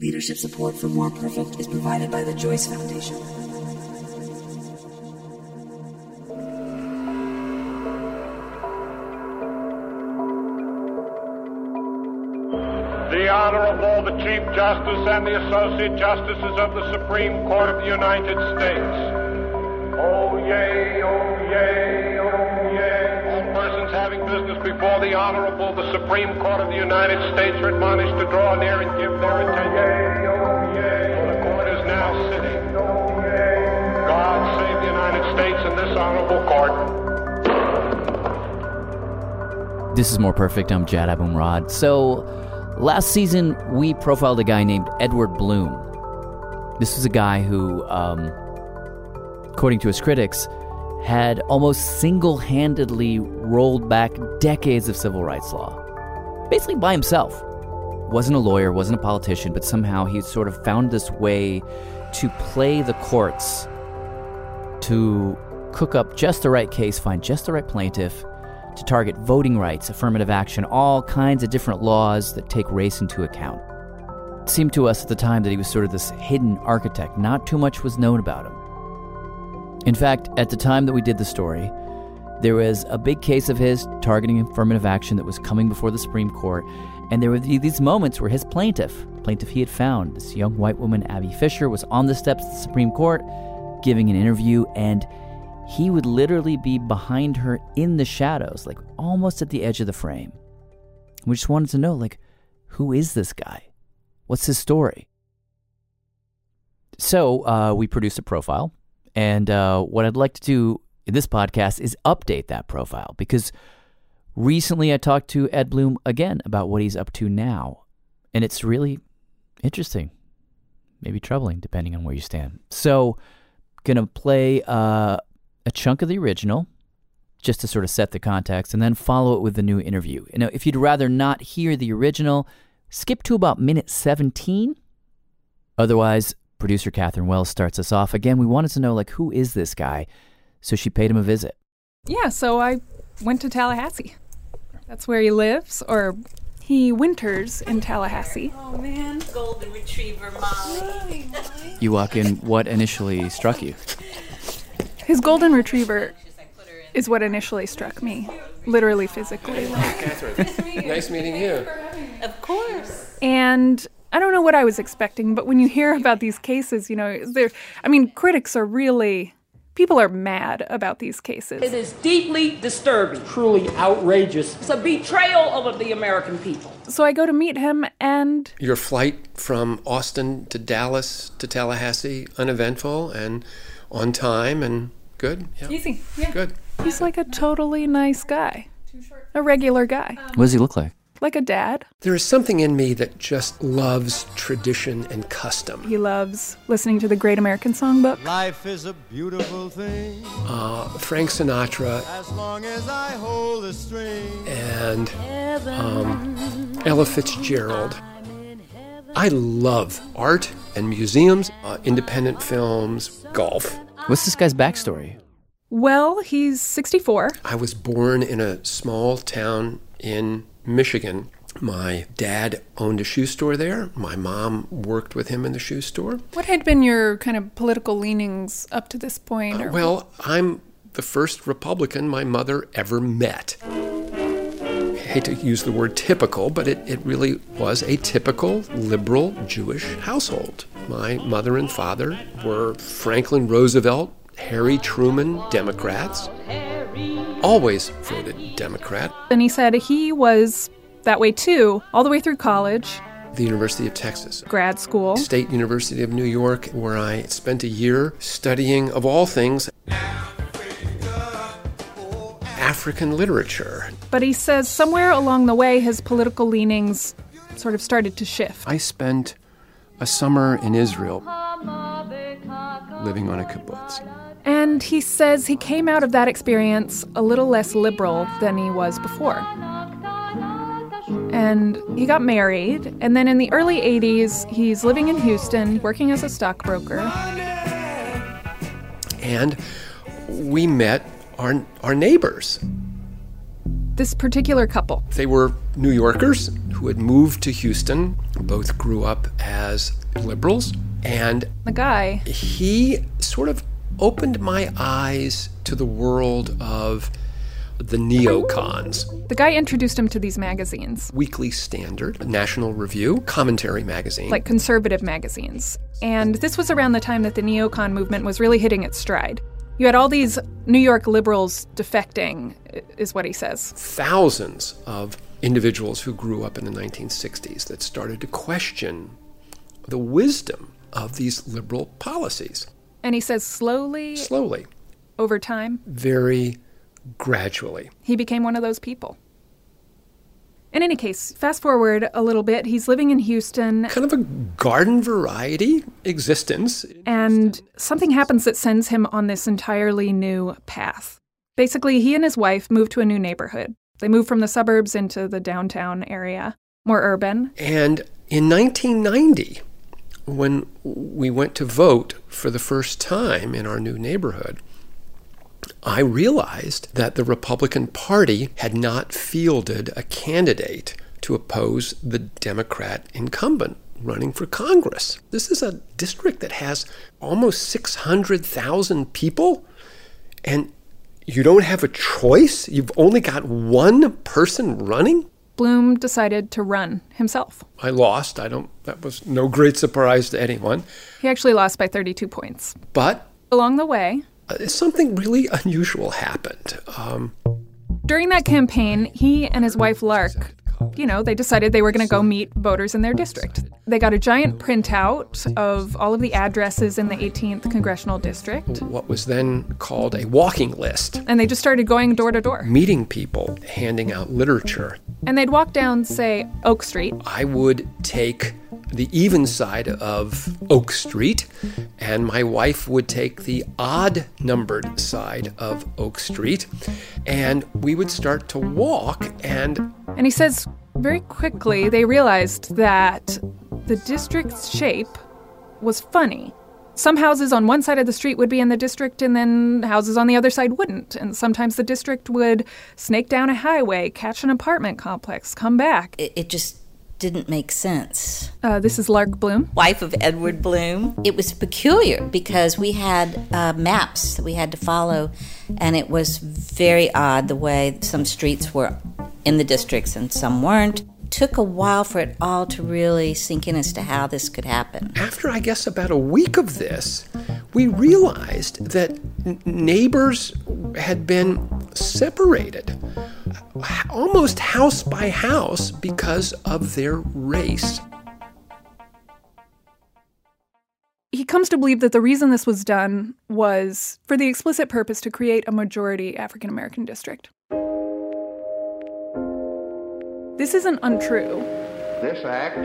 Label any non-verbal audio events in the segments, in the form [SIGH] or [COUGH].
Leadership support for More Perfect is provided by the Joyce Foundation. The Honorable, the Chief Justice and the Associate Justices of the Supreme Court of the United States. Oh, yay, oh, yay, oh, business before the Honorable, the Supreme Court of the United States are admonished to draw near and give their attention. Yay, oh, yay. For the court is now sitting. Oh, yay. God save the United States and this Honorable Court. This is More Perfect. I'm Jad Abumrad. So, last season, we profiled a guy named Edward Blum. This was a guy who, um, according to his critics, had almost single handedly rolled back decades of civil rights law. Basically by himself. Wasn't a lawyer, wasn't a politician, but somehow he sort of found this way to play the courts to cook up just the right case, find just the right plaintiff, to target voting rights, affirmative action, all kinds of different laws that take race into account. It seemed to us at the time that he was sort of this hidden architect. Not too much was known about him. In fact, at the time that we did the story, there was a big case of his targeting affirmative action that was coming before the Supreme Court, and there were these moments where his plaintiff, plaintiff he had found, this young white woman, Abby Fisher, was on the steps of the Supreme Court giving an interview, and he would literally be behind her in the shadows, like almost at the edge of the frame. We just wanted to know, like, who is this guy? What's his story? So uh, we produced a profile, and uh, what I'd like to do in this podcast is update that profile because recently I talked to Ed Blum again about what he's up to now, and it's really interesting, maybe troubling, depending on where you stand. So, gonna play uh, a chunk of the original just to sort of set the context and then follow it with the new interview. You know, if you'd rather not hear the original, skip to about minute 17. Otherwise, producer Catherine Wells starts us off. Again, we wanted to know like who is this guy? So she paid him a visit. Yeah, so I went to Tallahassee. That's where he lives, or he winters in Tallahassee. Oh man, golden retriever, Molly. You walk in, what initially struck you? His golden retriever is what initially struck me, literally physically. Like, Catherine, nice meeting you. Of course. and I don't know what I was expecting, but when you hear about these cases, you know, there. I mean, critics are really people are mad about these cases. It is deeply disturbing. Truly outrageous. It's a betrayal of the American people. So I go to meet him, and Your flight from Austin to Dallas to Tallahassee, uneventful and on time and good. Yeah. easy. Yeah. Good. He's like a totally nice guy, a regular guy, What does he look like? Like a dad. There is something in me that just loves tradition and custom. He loves listening to the Great American Songbook. Life is a beautiful thing Uh, Frank Sinatra as long as I hold the string. and um, Ella Fitzgerald. I love art and museums, uh, independent films, golf. What's this guy's backstory? Well, he's 64. I was born in a small town in Michigan. My dad owned a shoe store there. My mom worked with him in the shoe store. What had been your kind of political leanings up to this point? Uh, or- Well, I'm the first Republican my mother ever met. I hate to use the word typical, but it, it really was a typical liberal Jewish household. My mother and father were Franklin Roosevelt, Harry Truman Democrats. Always voted Democrat. and he said he was that way too, all the way through college, The University of Texas. grad school. State University of New York, where I spent a year studying, of all things, African literature. But he says somewhere along the way, his political leanings sort of started to shift. I spent a summer in Israel, living on a kibbutz. And he says he came out of that experience a little less liberal than he was before. And he got married, and then in the early 80s, he's living in Houston, working as a stockbroker. And we met our, our neighbors. This particular couple. They were New Yorkers who had moved to Houston, both grew up as liberals, and The guy, he sort of opened my eyes to the world of the neocons. the guy introduced him to these magazines, Weekly Standard, National Review, Commentary Magazine. like conservative magazines. And this was around the time that the neocon movement was really hitting its stride. You had all these New York liberals defecting, is what he says. thousands of individuals who grew up in the 1960s that started to question the wisdom of these liberal policies. And he says slowly, Slowly, over time, very gradually. he became one of those people. In any case, fast forward a little bit, he's living in Houston, Kind of a garden variety existence. and something happens that sends him on this entirely new path. Basically, he and his wife moved to a new neighborhood. They moved from the suburbs into the downtown area, more urban. And in 1990, when we went to vote for the first time in our new neighborhood, I realized that the Republican Party had not fielded a candidate to oppose the Democrat incumbent running for Congress. This is a district that has almost 600,000 people, and you don't have a choice? You've only got one person running? Blum decided to run himself. I lost. I don't that was no great surprise to anyone. He actually lost by 32 points. But Along the way, uh, something really unusual happened. Um, during that campaign, he and his wife Lark, you know, they decided they were going to go meet voters in their district. They got a giant printout of all of the addresses in the 18th congressional district, what was then called a walking list, and they just started going door to door. meeting people, handing out literature. And they'd walk down, say, Oak Street, I would take the even side of Oak Street, and my wife would take the odd numbered side of Oak Street, and we would start to walk and and he says very quickly they realized that the district's shape was funny. Some houses on one side of the street would be in the district, and then houses on the other side wouldn't. And sometimes the district would snake down a highway, catch an apartment complex, come back. It, it just didn't make sense. Uh, this is Lark Blum. Wife of Edward Blum. It was peculiar because we had uh, maps that we had to follow, and it was very odd the way some streets were in the districts and some weren't. Took a while for it all to really sink in as to how this could happen. after I guess about a week of this, we realized that n- neighbors had been separated almost house by house because of their race. He comes to believe that the reason this was done was for the explicit purpose to create a majority African American district. This isn't untrue. This act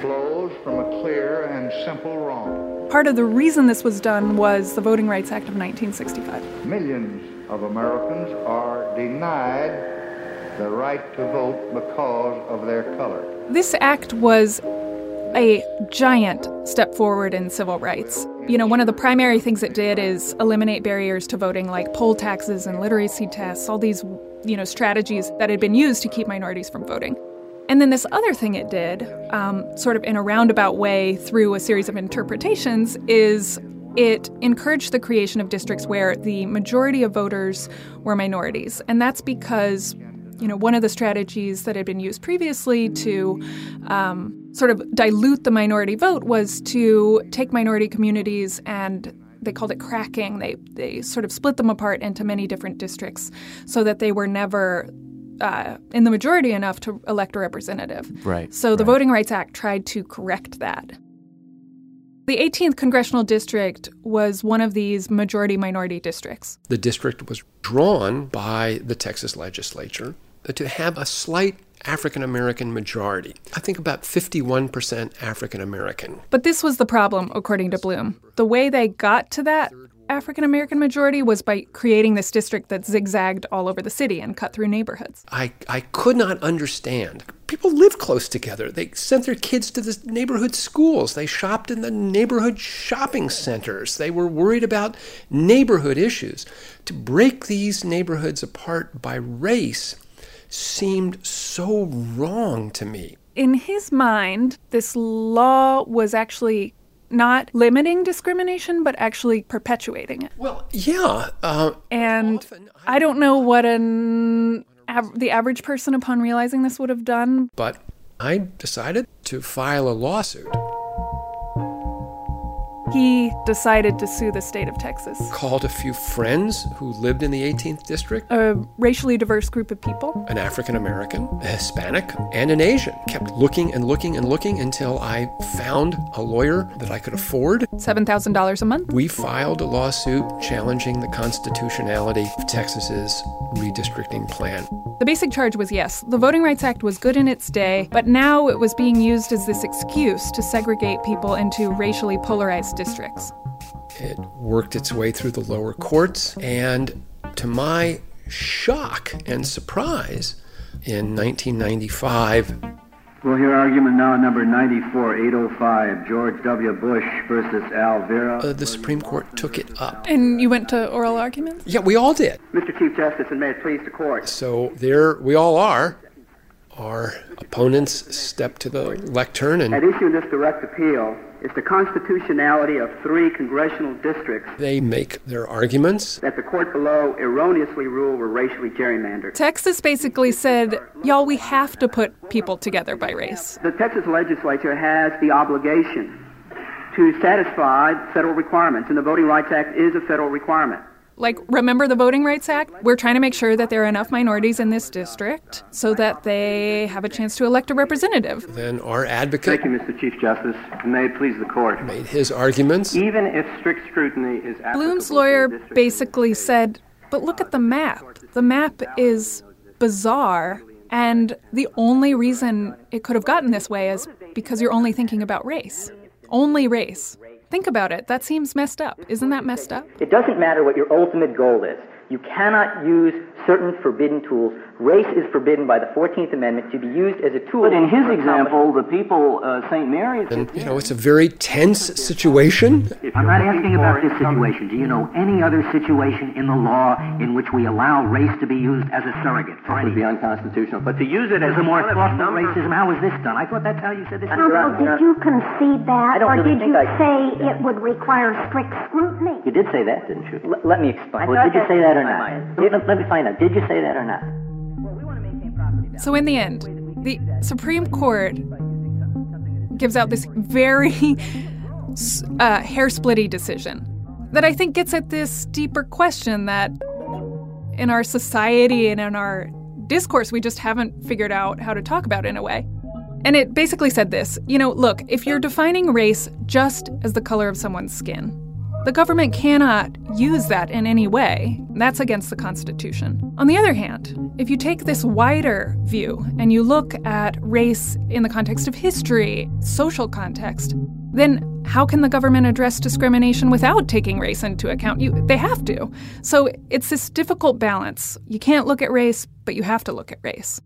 flows from a clear and simple wrong. Part of the reason this was done was the Voting Rights Act of 1965. Millions of Americans are denied the right to vote because of their color. This act was a giant step forward in civil rights. You know, one of the primary things it did is eliminate barriers to voting like poll taxes and literacy tests, all these, you know, strategies that had been used to keep minorities from voting. And then this other thing it did, um, sort of in a roundabout way through a series of interpretations, is it encouraged the creation of districts where the majority of voters were minorities. And that's because, you know, one of the strategies that had been used previously to um, sort of dilute the minority vote was to take minority communities and they called it cracking. They they sort of split them apart into many different districts so that they were never uh, in the majority enough to elect a representative. Right. So the Voting Rights Act tried to correct that. The 18th congressional district was one of these majority minority districts. The district was drawn by the Texas legislature to have a slight African American majority. I think about 51% African American. But this was the problem, according to Blum. The way they got to that African American majority was by creating this district that zigzagged all over the city and cut through neighborhoods. I, I could not understand. People live close together. They sent their kids to the neighborhood schools. They shopped in the neighborhood shopping centers. They were worried about neighborhood issues. To break these neighborhoods apart by race seemed so wrong to me. In his mind, this law was actually not limiting discrimination, but actually perpetuating it. Well, yeah. Uh, and I don't know what an av- the average person, upon realizing this, would have done. But I decided to file a lawsuit. He decided to sue the state of Texas. Called a few friends who lived in the 18th district. A racially diverse group of people. An African American, a Hispanic, and an Asian. Kept looking and looking and looking until I found a lawyer that I could afford. $7,000 a month. We filed a lawsuit challenging the constitutionality of Texas's redistricting plan. The basic charge was yes, the Voting Rights Act was good in its day, but now it was being used as this excuse to segregate people into racially polarized districts. It worked its way through the lower courts, and to my shock and surprise, in 1995, We'll hear argument now number 94805, George W. Bush versus Al Vera. uh, the Supreme Court took it up. And you went to oral arguments? Yeah, we all did. Mr. Chief Justice, and may it please the court. So there we all are. Our opponents step to the lectern and At issue in this direct appeal is the constitutionality of three congressional districts they make their arguments. that the court below erroneously ruled were racially gerrymandered. Texas basically said, y'all, we have to put people together by race. The Texas legislature has the obligation to satisfy federal requirements, and the Voting Rights Act is a federal requirement. Like, remember the Voting Rights Act? We're trying to make sure that there are enough minorities in this district so that they have a chance to elect a representative. Then our advocate Thank you, Mr. Chief Justice, and may it please the court. made his arguments. Even if strict scrutiny is Blum's lawyer basically said, but look at the map. The map is bizarre, and the only reason it could have gotten this way is because you're only thinking about race. Only race. Think about it. That seems messed up. Isn't that messed up? It doesn't matter what your ultimate goal is. You cannot use certain forbidden tools. Race is forbidden by the 14th Amendment to be used as a tool. But in his example, the people, uh, St. Mary's. And, you know, it's a very tense situation. I'm not asking about this situation. Do you know any other situation in the law in which we allow race to be used as a surrogate for would be unconstitutional. But to use it as As a more one of thoughtful number- racism, how is this done? I thought that's how you said this. Counsel, did you concede that, don't or really did think you I say conceded that. it would require strict scrutiny? You did say that, didn't you? L- let me explain. Well, did you say that or not? Let, let me find out. Did you say that or not? So, in the end, the Supreme Court gives out this very uh, hair splitty decision that I think gets at this deeper question that in our society and in our discourse, we just haven't figured out how to talk about in a way. And it basically said this you know, look, if you're defining race just as the color of someone's skin, the government cannot use that in any way. That's against the Constitution. On the other hand, if you take this wider view and you look at race in the context of history, social context, then how can the government address discrimination without taking race into account? You, they have to. So it's this difficult balance. You can't look at race, but you have to look at race.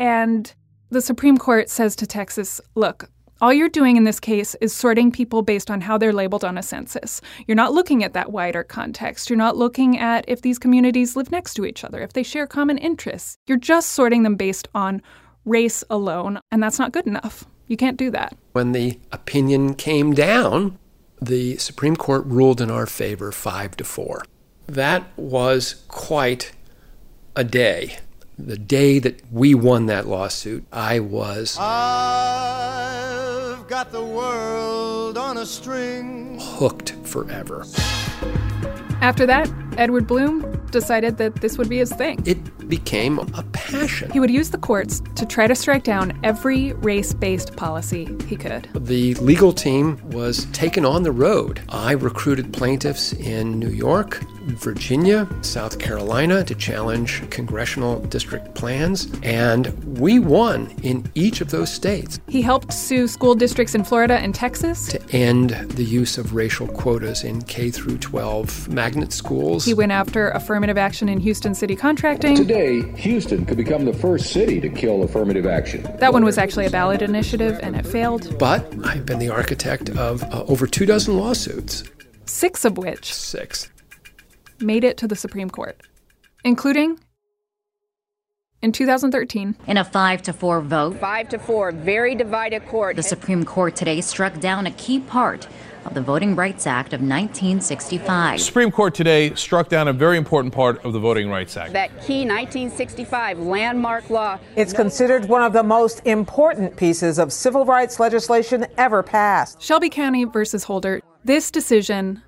And the Supreme Court says to Texas, look, all you're doing in this case is sorting people based on how they're labeled on a census. You're not looking at that wider context. You're not looking at if these communities live next to each other, if they share common interests. You're just sorting them based on race alone, and that's not good enough. You can't do that. When the opinion came down, the Supreme Court ruled in our favor 5 to 4. That was quite a day. The day that we won that lawsuit, I was I've got the world on a string. hooked forever. After that, Edward Blum decided that this would be his thing. It became a passion. He would use the courts to try to strike down every race based policy he could. The legal team was taken on the road. I recruited plaintiffs in New York, Virginia, South Carolina to challenge congressional district plans, and we won in each of those states. He helped sue school districts in Florida and Texas to end the use of racial quotas in K through 12 magnet schools. He went after affirmative action in Houston city contracting. Today, Houston could become the first city to kill affirmative action. That one was actually a ballot initiative and it failed. But I've been the architect of uh, over two dozen lawsuits. Six of which Six. Made it to the Supreme Court, including in 2013. In a 5 to 4 vote, 5 to 4, very divided court. the Supreme Court today struck down a key part of the Voting Rights Act of 1965. Supreme Court today struck down a very important part of the Voting Rights Act. That key 1965 landmark law. It's considered one of the most important pieces of civil rights legislation ever passed. Shelby County versus Holder. This decision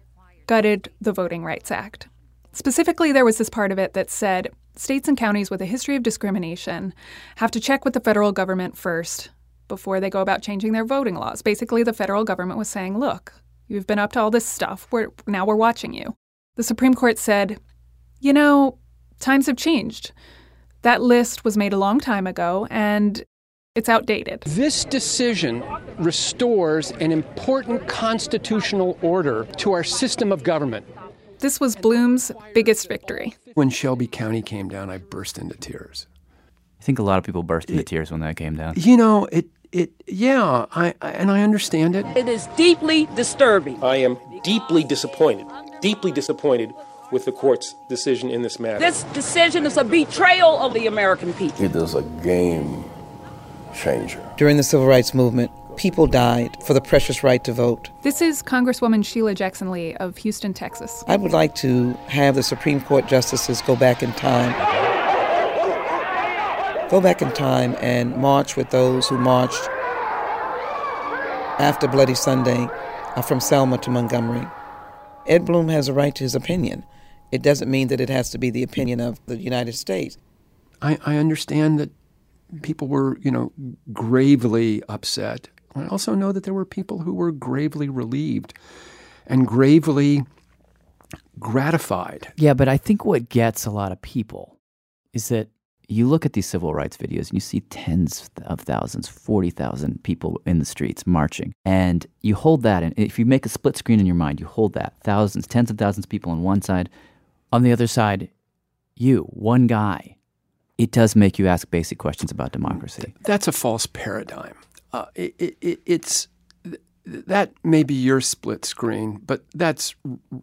gutted the Voting Rights Act. Specifically, there was this part of it that said states and counties with a history of discrimination have to check with the federal government first before they go about changing their voting laws. Basically, the federal government was saying, look, you've been up to all this stuff. We're, now we're watching you. The Supreme Court said, you know, times have changed. That list was made a long time ago, and it's outdated. This decision restores an important constitutional order to our system of government. This was Blum's biggest victory. When Shelby County came down, I burst into tears. I think a lot of people burst into tears when that came down. You know, it it yeah, I, I and I understand it. It is deeply disturbing. I am deeply disappointed, deeply disappointed with the court's decision in this matter. This decision is a betrayal of the American people. It is a game changer. During the civil rights movement, people died for the precious right to vote. This is Congresswoman Sheila Jackson Lee of Houston, Texas. I would like to have the Supreme Court justices go back in time. Go back in time and march with those who marched after Bloody Sunday uh, from Selma to Montgomery. Ed Blum has a right to his opinion. It doesn't mean that it has to be the opinion of the United States. I, I understand that people were, you know, gravely upset. I also know that there were people who were gravely relieved and gravely gratified. Yeah, but I think what gets a lot of people is that you look at these civil rights videos and you see tens of thousands, 40,000 people in the streets marching. And you hold that, and if you make a split screen in your mind, you hold that thousands, tens of thousands of people on one side. On the other side, you, one guy. It does make you ask basic questions about democracy. That's a false paradigm. Uh, it, it, it's that may be your split screen, but that's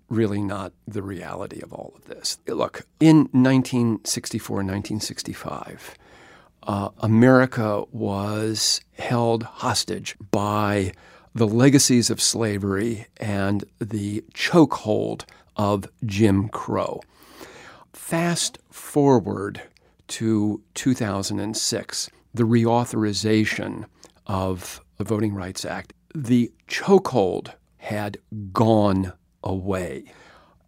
really not the reality of all of this. Look, in 1964 and 1965, uh, America was held hostage by the legacies of slavery and the chokehold of Jim Crow. Fast forward to 2006, the reauthorization of the Voting Rights Act the chokehold had gone away.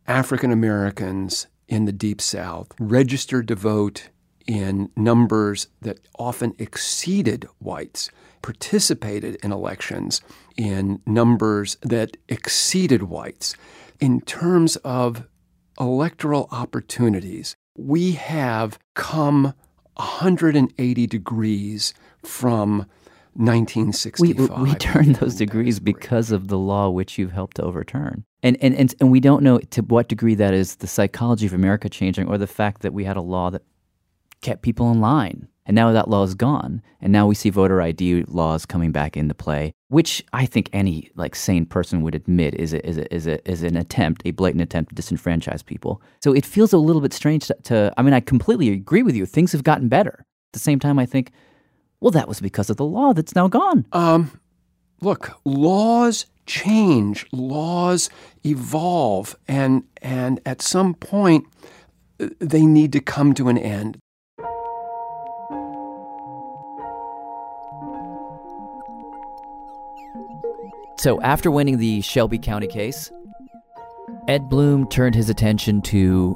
African Americans in the Deep South registered to vote in numbers that often exceeded whites, participated in elections in numbers that exceeded whites. In terms of electoral opportunities, we have come 180 degrees from 1965. We, we turned those degrees because of the law which you've helped to overturn. And, and, and, and we don't know to what degree that is the psychology of America changing or the fact that we had a law that kept people in line. And now that law is gone. And now we see voter ID laws coming back into play, which I think any like sane person would admit is, a, is, a, is, a, is an attempt, a blatant attempt to disenfranchise people. So it feels a little bit strange to, to I mean, I completely agree with you. Things have gotten better. At the same time, I think well, that was because of the law that's now gone. Um, look, laws change, laws evolve, and and at some point they need to come to an end. So after winning the Shelby County case, Ed Blum turned his attention to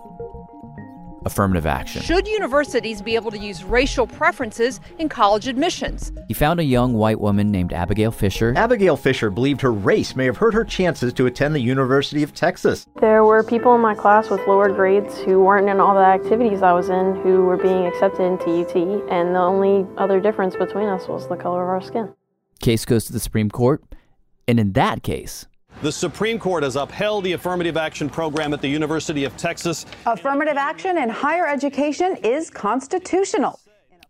affirmative action. Should universities be able to use racial preferences in college admissions? He found a young white woman named Abigail Fisher. Abigail Fisher believed her race may have hurt her chances to attend the University of Texas. There were people in my class with lower grades who weren't in all the activities I was in who were being accepted into UT, and the only other difference between us was the color of our skin. Case goes to the Supreme Court, and in that case, the Supreme Court has upheld the affirmative action program at the University of Texas. Affirmative action in higher education is constitutional.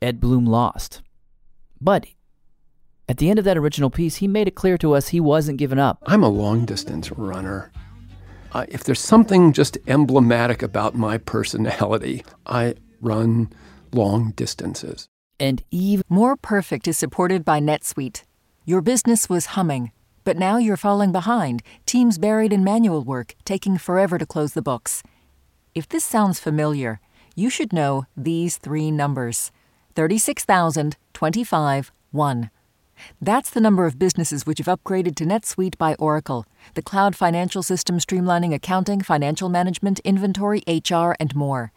Ed Blum lost. But at the end of that original piece, he made it clear to us he wasn't giving up. I'm a long distance runner. Uh, if there's something just emblematic about my personality, I run long distances. And Eve. more perfect is supported by NetSuite. Your business was humming but now you're falling behind, teams buried in manual work, taking forever to close the books. If this sounds familiar, you should know these three numbers 36,000, 25, 1. That's the number of businesses which have upgraded to NetSuite by Oracle, the cloud financial system streamlining accounting, financial management, inventory, HR, and more.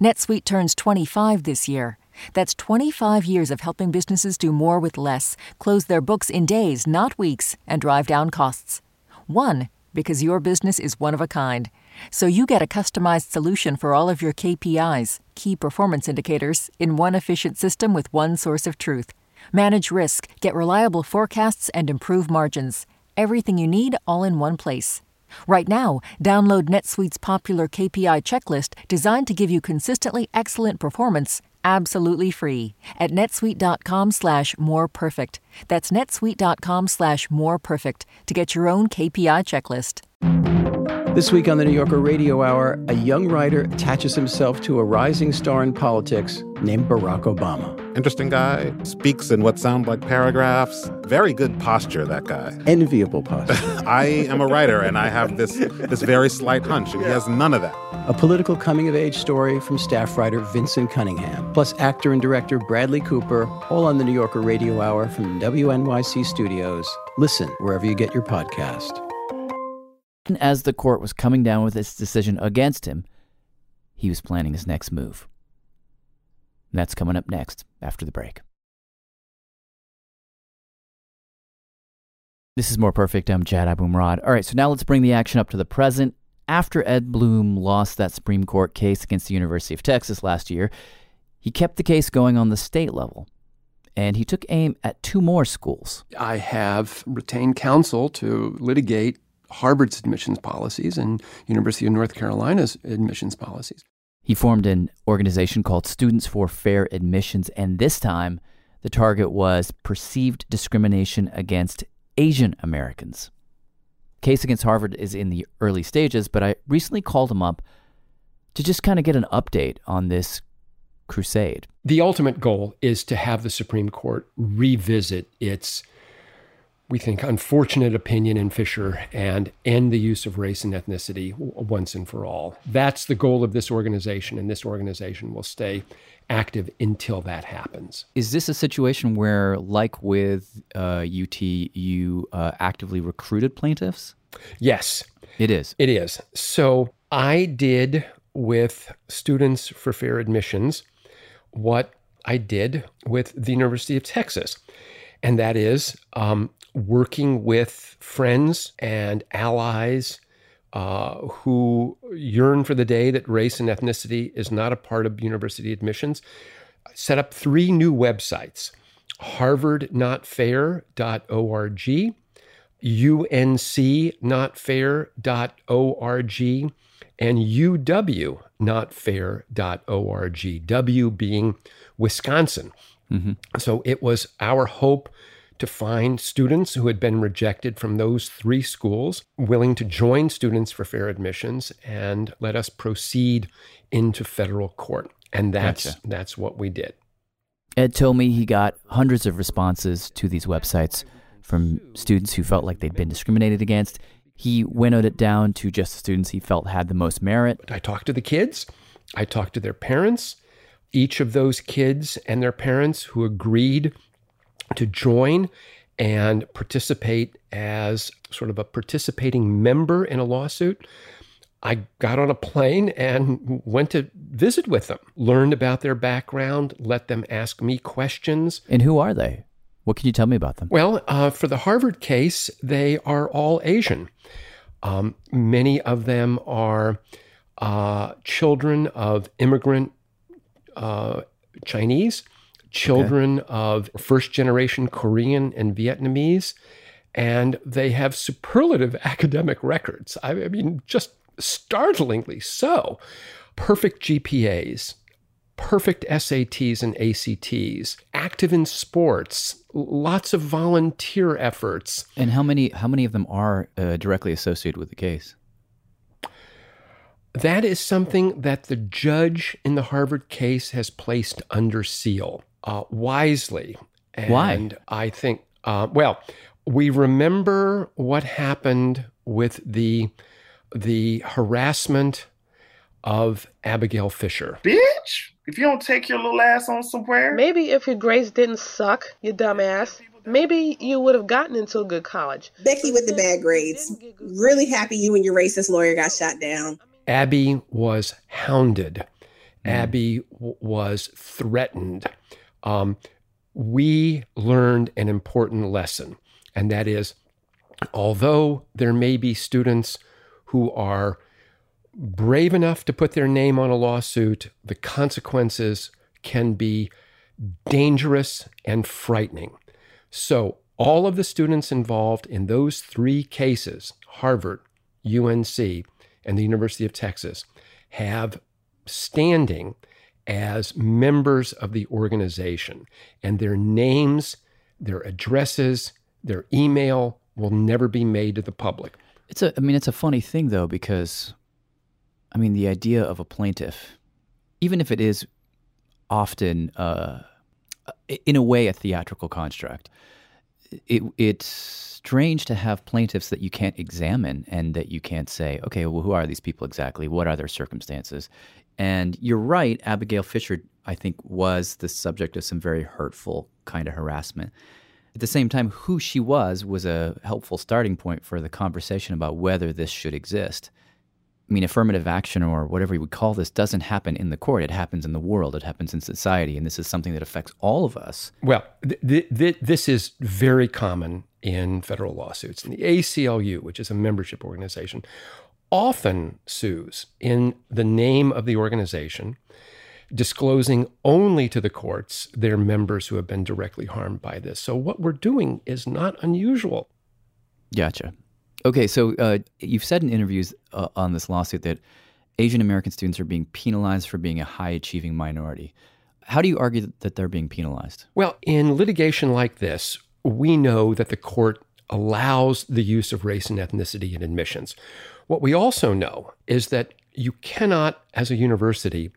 NetSuite turns 25 this year. That's 25 years of helping businesses do more with less, close their books in days, not weeks, and drive down costs. One, because your business is one of a kind. So you get a customized solution for all of your KPIs, key performance indicators, in one efficient system with one source of truth. Manage risk, get reliable forecasts, and improve margins. Everything you need all in one place. Right now, download NetSuite's popular KPI checklist designed to give you consistently excellent performance absolutely free at netsuite.com slash more perfect. That's netsuite.com slash more perfect to get your own KPI checklist. This week on the New Yorker Radio Hour, a young writer attaches himself to a rising star in politics named Barack Obama. Interesting guy, speaks in what sound like paragraphs. Very good posture, that guy. Enviable posture. [LAUGHS] I am a writer and I have this this very slight hunch, and he has none of that. A political coming of age story from staff writer Vinson Cunningham, plus actor and director Bradley Cooper, all on the New Yorker Radio Hour from WNYC Studios. Listen wherever you get your podcast. As the court was coming down with its decision against him, he was planning his next move. That's coming up next after the break. This is More Perfect. I'm Jad Abumrad. All right, so now let's bring the action up to the present. After Ed Blum lost that Supreme Court case against the University of Texas last year, he kept the case going on the state level. And he took aim at two more schools. I have retained counsel to litigate Harvard's admissions policies and University of North Carolina's admissions policies. He formed an organization called Students for Fair Admissions, and this time the target was perceived discrimination against Asian Americans. Case against Harvard is in the early stages, but I recently called him up to just kind of get an update on this crusade. The ultimate goal is to have the Supreme Court revisit its we think, unfortunate opinion in Fisher and end the use of race and ethnicity once and for all. That's the goal of this organization, and this organization will stay active until that happens. Is this a situation where, like with uh, UT, you uh, actively recruited plaintiffs? Yes. It is. It is. So I did with Students for Fair Admissions what I did with the University of Texas. And that is um, working with friends and allies uh, who yearn for the day that race and ethnicity is not a part of university admissions, set up three new websites harvardnotfair.org, uncnotfair.org, and uwnotfair.org, W being Wisconsin. Mm-hmm. So it was our hope to find students who had been rejected from those three schools, willing to join Students for Fair Admissions and let us proceed into federal court. And that's gotcha. that's what we did. Ed told me he got hundreds of responses to these websites from students who felt like they'd been discriminated against. He winnowed it down to just the students he felt had the most merit. I talked to the kids, I talked to their parents. Each of those kids and their parents who agreed to join and participate as sort of a participating member in a lawsuit I got on a plane and went to visit with them, learned about their background, let them ask me questions. And who are they? What can you tell me about them? Well, uh, for the Harvard case, they are all Asian. Um, many of them are uh, children of immigrant uh, Chinese, children okay. of first generation Korean and Vietnamese, and they have superlative [LAUGHS] academic records. I, I mean, just startlingly so. Perfect GPAs, perfect SATs and ACTs, active in sports, lots of volunteer efforts. And how many how many of them are uh, directly associated with the case? That is something that the judge in the Harvard case has placed under seal uh, wisely. And Why? I think, uh, well, we remember what happened with the the harassment of Abigail Fisher. Bitch, if you don't take your little ass on somewhere. Maybe if your grades didn't suck, you dumbass, maybe you would have gotten into a good college. Becky with the bad grades. Really happy you and your racist lawyer got shot down. Abby was hounded. Mm. Abby w- was threatened. Um, we learned an important lesson, and that is although there may be students who are brave enough to put their name on a lawsuit, the consequences can be dangerous and frightening. So, all of the students involved in those three cases Harvard, UNC, and the University of Texas have standing as members of the organization, and their names, their addresses, their email will never be made to the public. It's a I mean it's a funny thing though because I mean the idea of a plaintiff even if it is often uh, in a way a theatrical construct it, it's strange to have plaintiffs that you can't examine and that you can't say okay well who are these people exactly? What are their circumstances and you're right Abigail Fisher I think was the subject of some very hurtful kind of harassment at the same time, who she was was a helpful starting point for the conversation about whether this should exist. I mean, affirmative action or whatever you would call this doesn't happen in the court. It happens in the world. It happens in society. And this is something that affects all of us. Well, th- th- th- this is very common in federal lawsuits. And the ACLU, which is a membership organization, often sues in the name of the organization disclosing only to the courts their members who have been directly harmed by this. So what we're doing is not unusual. Gotcha. Okay, so uh, you've said in interviews uh, on this lawsuit that Asian American students are being penalized for being a high achieving minority. How do you argue that they're being penalized? Well, in litigation like this, we know that the court allows the use of race and ethnicity in admissions. What we also know is that you cannot, as a university,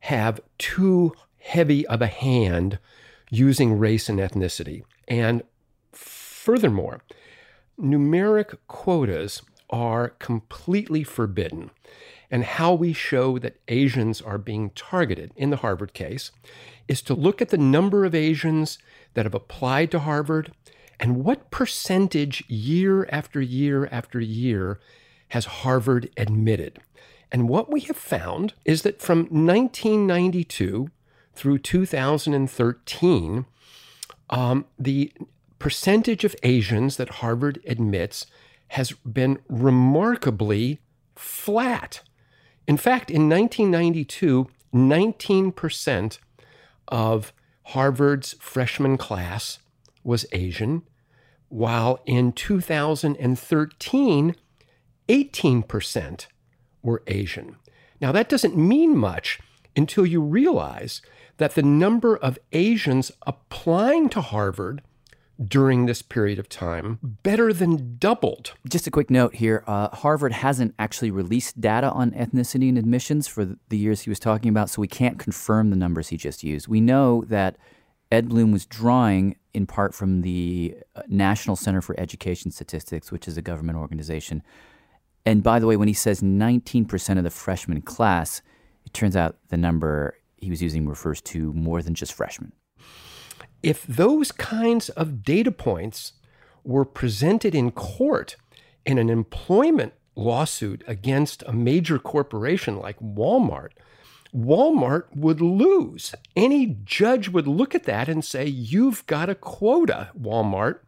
have too heavy of a hand using race and ethnicity. And furthermore, numeric quotas are completely forbidden. And how we show that Asians are being targeted in the Harvard case is to look at the number of Asians that have applied to Harvard and what percentage year after year after year has Harvard admitted. And what we have found is that from 1992 through 2013, um, the percentage of Asians that Harvard admits has been remarkably flat. In fact, in 1992, 19% of Harvard's freshman class was Asian, while in 2013, 18% were Asian. Now, that doesn't mean much until you realize that the number of Asians applying to Harvard during this period of time better than doubled. Just a quick note here uh, Harvard hasn't actually released data on ethnicity and admissions for the years he was talking about, so we can't confirm the numbers he just used. We know that Ed Blum was drawing in part from the uh, National Center for Education Statistics, which is a government organization and by the way, when he says 19% of the freshman class, it turns out the number he was using refers to more than just freshmen. If those kinds of data points were presented in court in an employment lawsuit against a major corporation like Walmart, Walmart would lose. Any judge would look at that and say, You've got a quota, Walmart.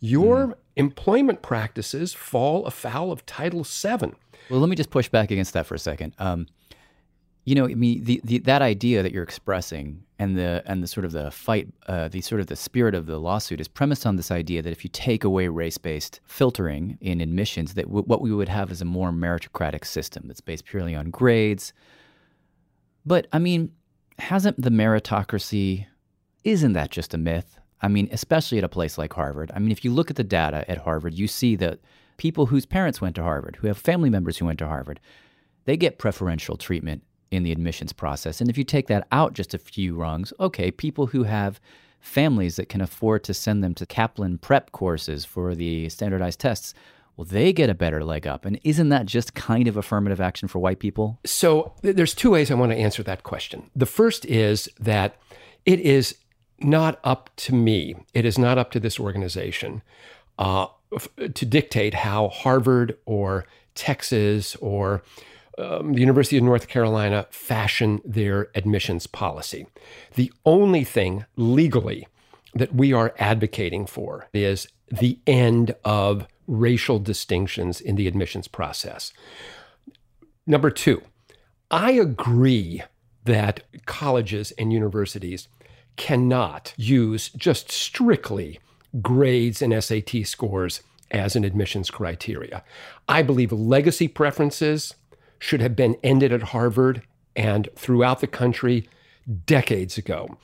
Your mm. Employment practices fall afoul of Title VII. Well, let me just push back against that for a second. Um, you know, I mean, the, the, that idea that you're expressing and the and the sort of the fight, uh, the sort of the spirit of the lawsuit is premised on this idea that if you take away race-based filtering in admissions, that w- what we would have is a more meritocratic system that's based purely on grades. But I mean, hasn't the meritocracy? Isn't that just a myth? I mean, especially at a place like Harvard. I mean, if you look at the data at Harvard, you see that people whose parents went to Harvard, who have family members who went to Harvard, they get preferential treatment in the admissions process. And if you take that out just a few rungs, okay, people who have families that can afford to send them to Kaplan prep courses for the standardized tests, well, they get a better leg up. And isn't that just kind of affirmative action for white people? So there's two ways I want to answer that question. The first is that it is not up to me, it is not up to this organization uh, to dictate how Harvard or Texas or um, the University of North Carolina fashion their admissions policy. The only thing legally that we are advocating for is the end of racial distinctions in the admissions process. Number two, I agree that colleges and universities cannot use just strictly grades and SAT scores as an admissions criteria. I believe legacy preferences should have been ended at Harvard and throughout the country decades ago.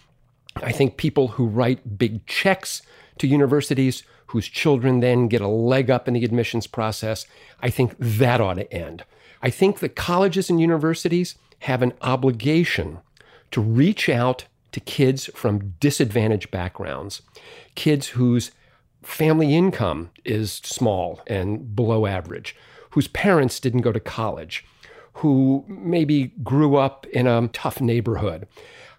I think people who write big checks to universities whose children then get a leg up in the admissions process, I think that ought to end. I think that colleges and universities have an obligation to reach out to kids from disadvantaged backgrounds, kids whose family income is small and below average, whose parents didn't go to college, who maybe grew up in a tough neighborhood.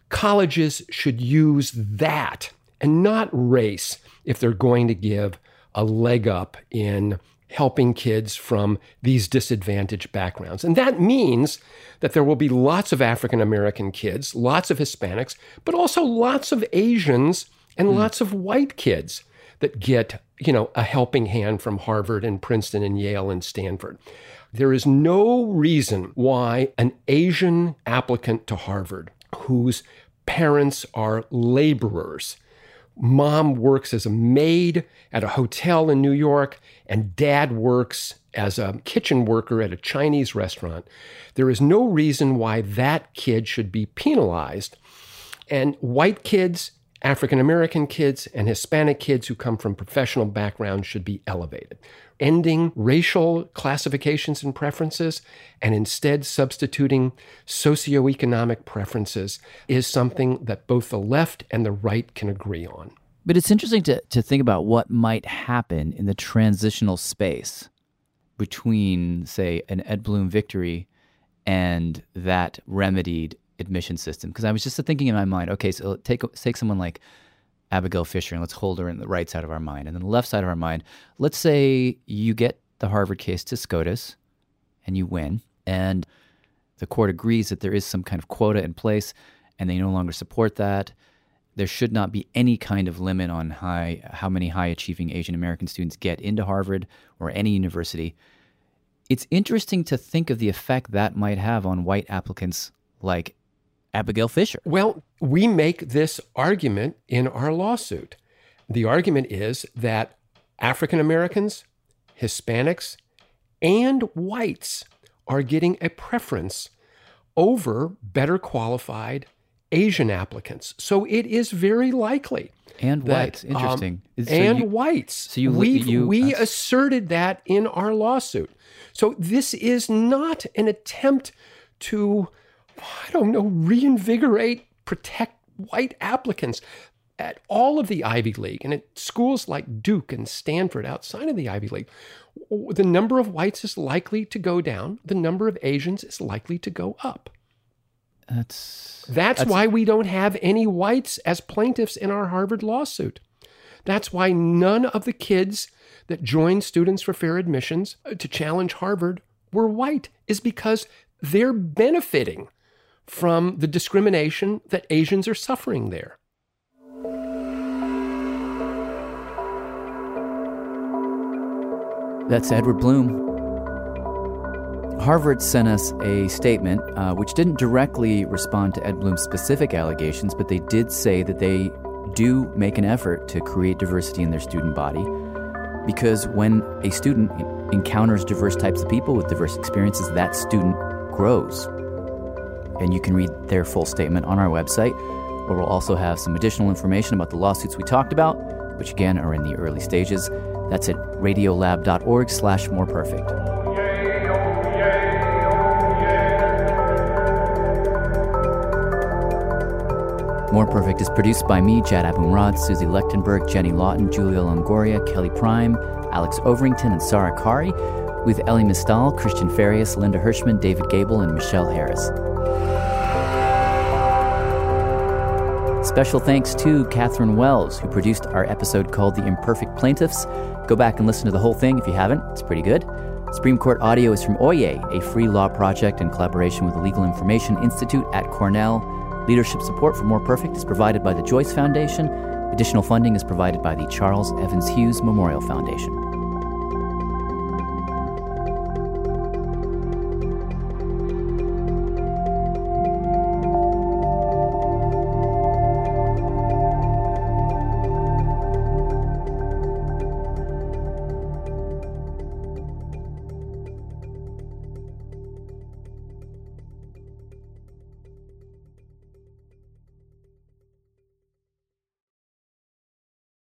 Colleges should use that and not race if they're going to give a leg up in helping kids from these disadvantaged backgrounds. And that means that there will be lots of African American kids, lots of Hispanics, but also lots of Asians and mm. lots of white kids that get, you know, a helping hand from Harvard and Princeton and Yale and Stanford. There is no reason why an Asian applicant to Harvard whose parents are laborers mom works as a maid at a hotel in New York, and dad works as a kitchen worker at a Chinese restaurant, there is no reason why that kid should be penalized. And white kids, African American kids, and Hispanic kids who come from professional backgrounds should be elevated. Ending racial classifications and preferences and instead substituting socioeconomic preferences is something that both the left and the right can agree on. But it's interesting to, to think about what might happen in the transitional space between, say, an Ed Blum victory and that remedied admission system. Because I was just thinking in my mind, okay, so take take someone like Abigail Fisher and let's hold her in the right side of our mind, and then the left side of our mind. Let's say you get the Harvard case to SCOTUS, and you win, and the court agrees that there is some kind of quota in place, and they no longer support that there should not be any kind of limit on high, how many high achieving Asian American students get into Harvard or any university. It's interesting to think of the effect that might have on white applicants like Abigail Fisher. Well, we make this argument in our lawsuit. The argument is that African Americans, Hispanics, and whites are getting a preference over better qualified Asian applicants. So it is very likely. And that, whites. Interesting. Um, so and you, whites. So you, we you, we uh, asserted that in our lawsuit. So this is not an attempt to, I don't know, reinvigorate, protect white applicants. At all of the Ivy League and at schools like Duke and Stanford outside of the Ivy League, the number of whites is likely to go down. The number of Asians is likely to go up. That's that's, that's why we don't have any whites as plaintiffs in our Harvard lawsuit. That's why none of the kids that joined Students for Fair Admissions uh, to challenge Harvard were white is because they're benefiting from the discrimination that Asians are suffering there. That's Edward Blum. Harvard sent us a statement uh, which didn't directly respond to Ed Blum's specific allegations, but they did say that they do make an effort to create diversity in their student body because when a student encounters diverse types of people with diverse experiences, that student grows. And you can read their full statement on our website, where we'll also have some additional information about the lawsuits we talked about, which again are in the early stages. That's at radiolab.org slash more perfect. More Perfect is produced by me, Jad Abumrad, Suzie Lechtenberg, Jenny Lawton, Julia Longoria, Kelly Prime, Alex Overington, and Sarah Qari, with Elie Mystal, Christian Farias, Linda Hirschman, David Gable, and Michelle Harris. Special thanks to Catherine Wells, who produced our episode called The Imperfect Plaintiffs. Go back and listen to the whole thing if you haven't, it's pretty good. Supreme Court audio is from Oyez, a free law project in collaboration with the Legal Information Institute at Cornell. Leadership support for More Perfect is provided by the Joyce Foundation. Additional funding is provided by the Charles Evans Hughes Memorial Foundation.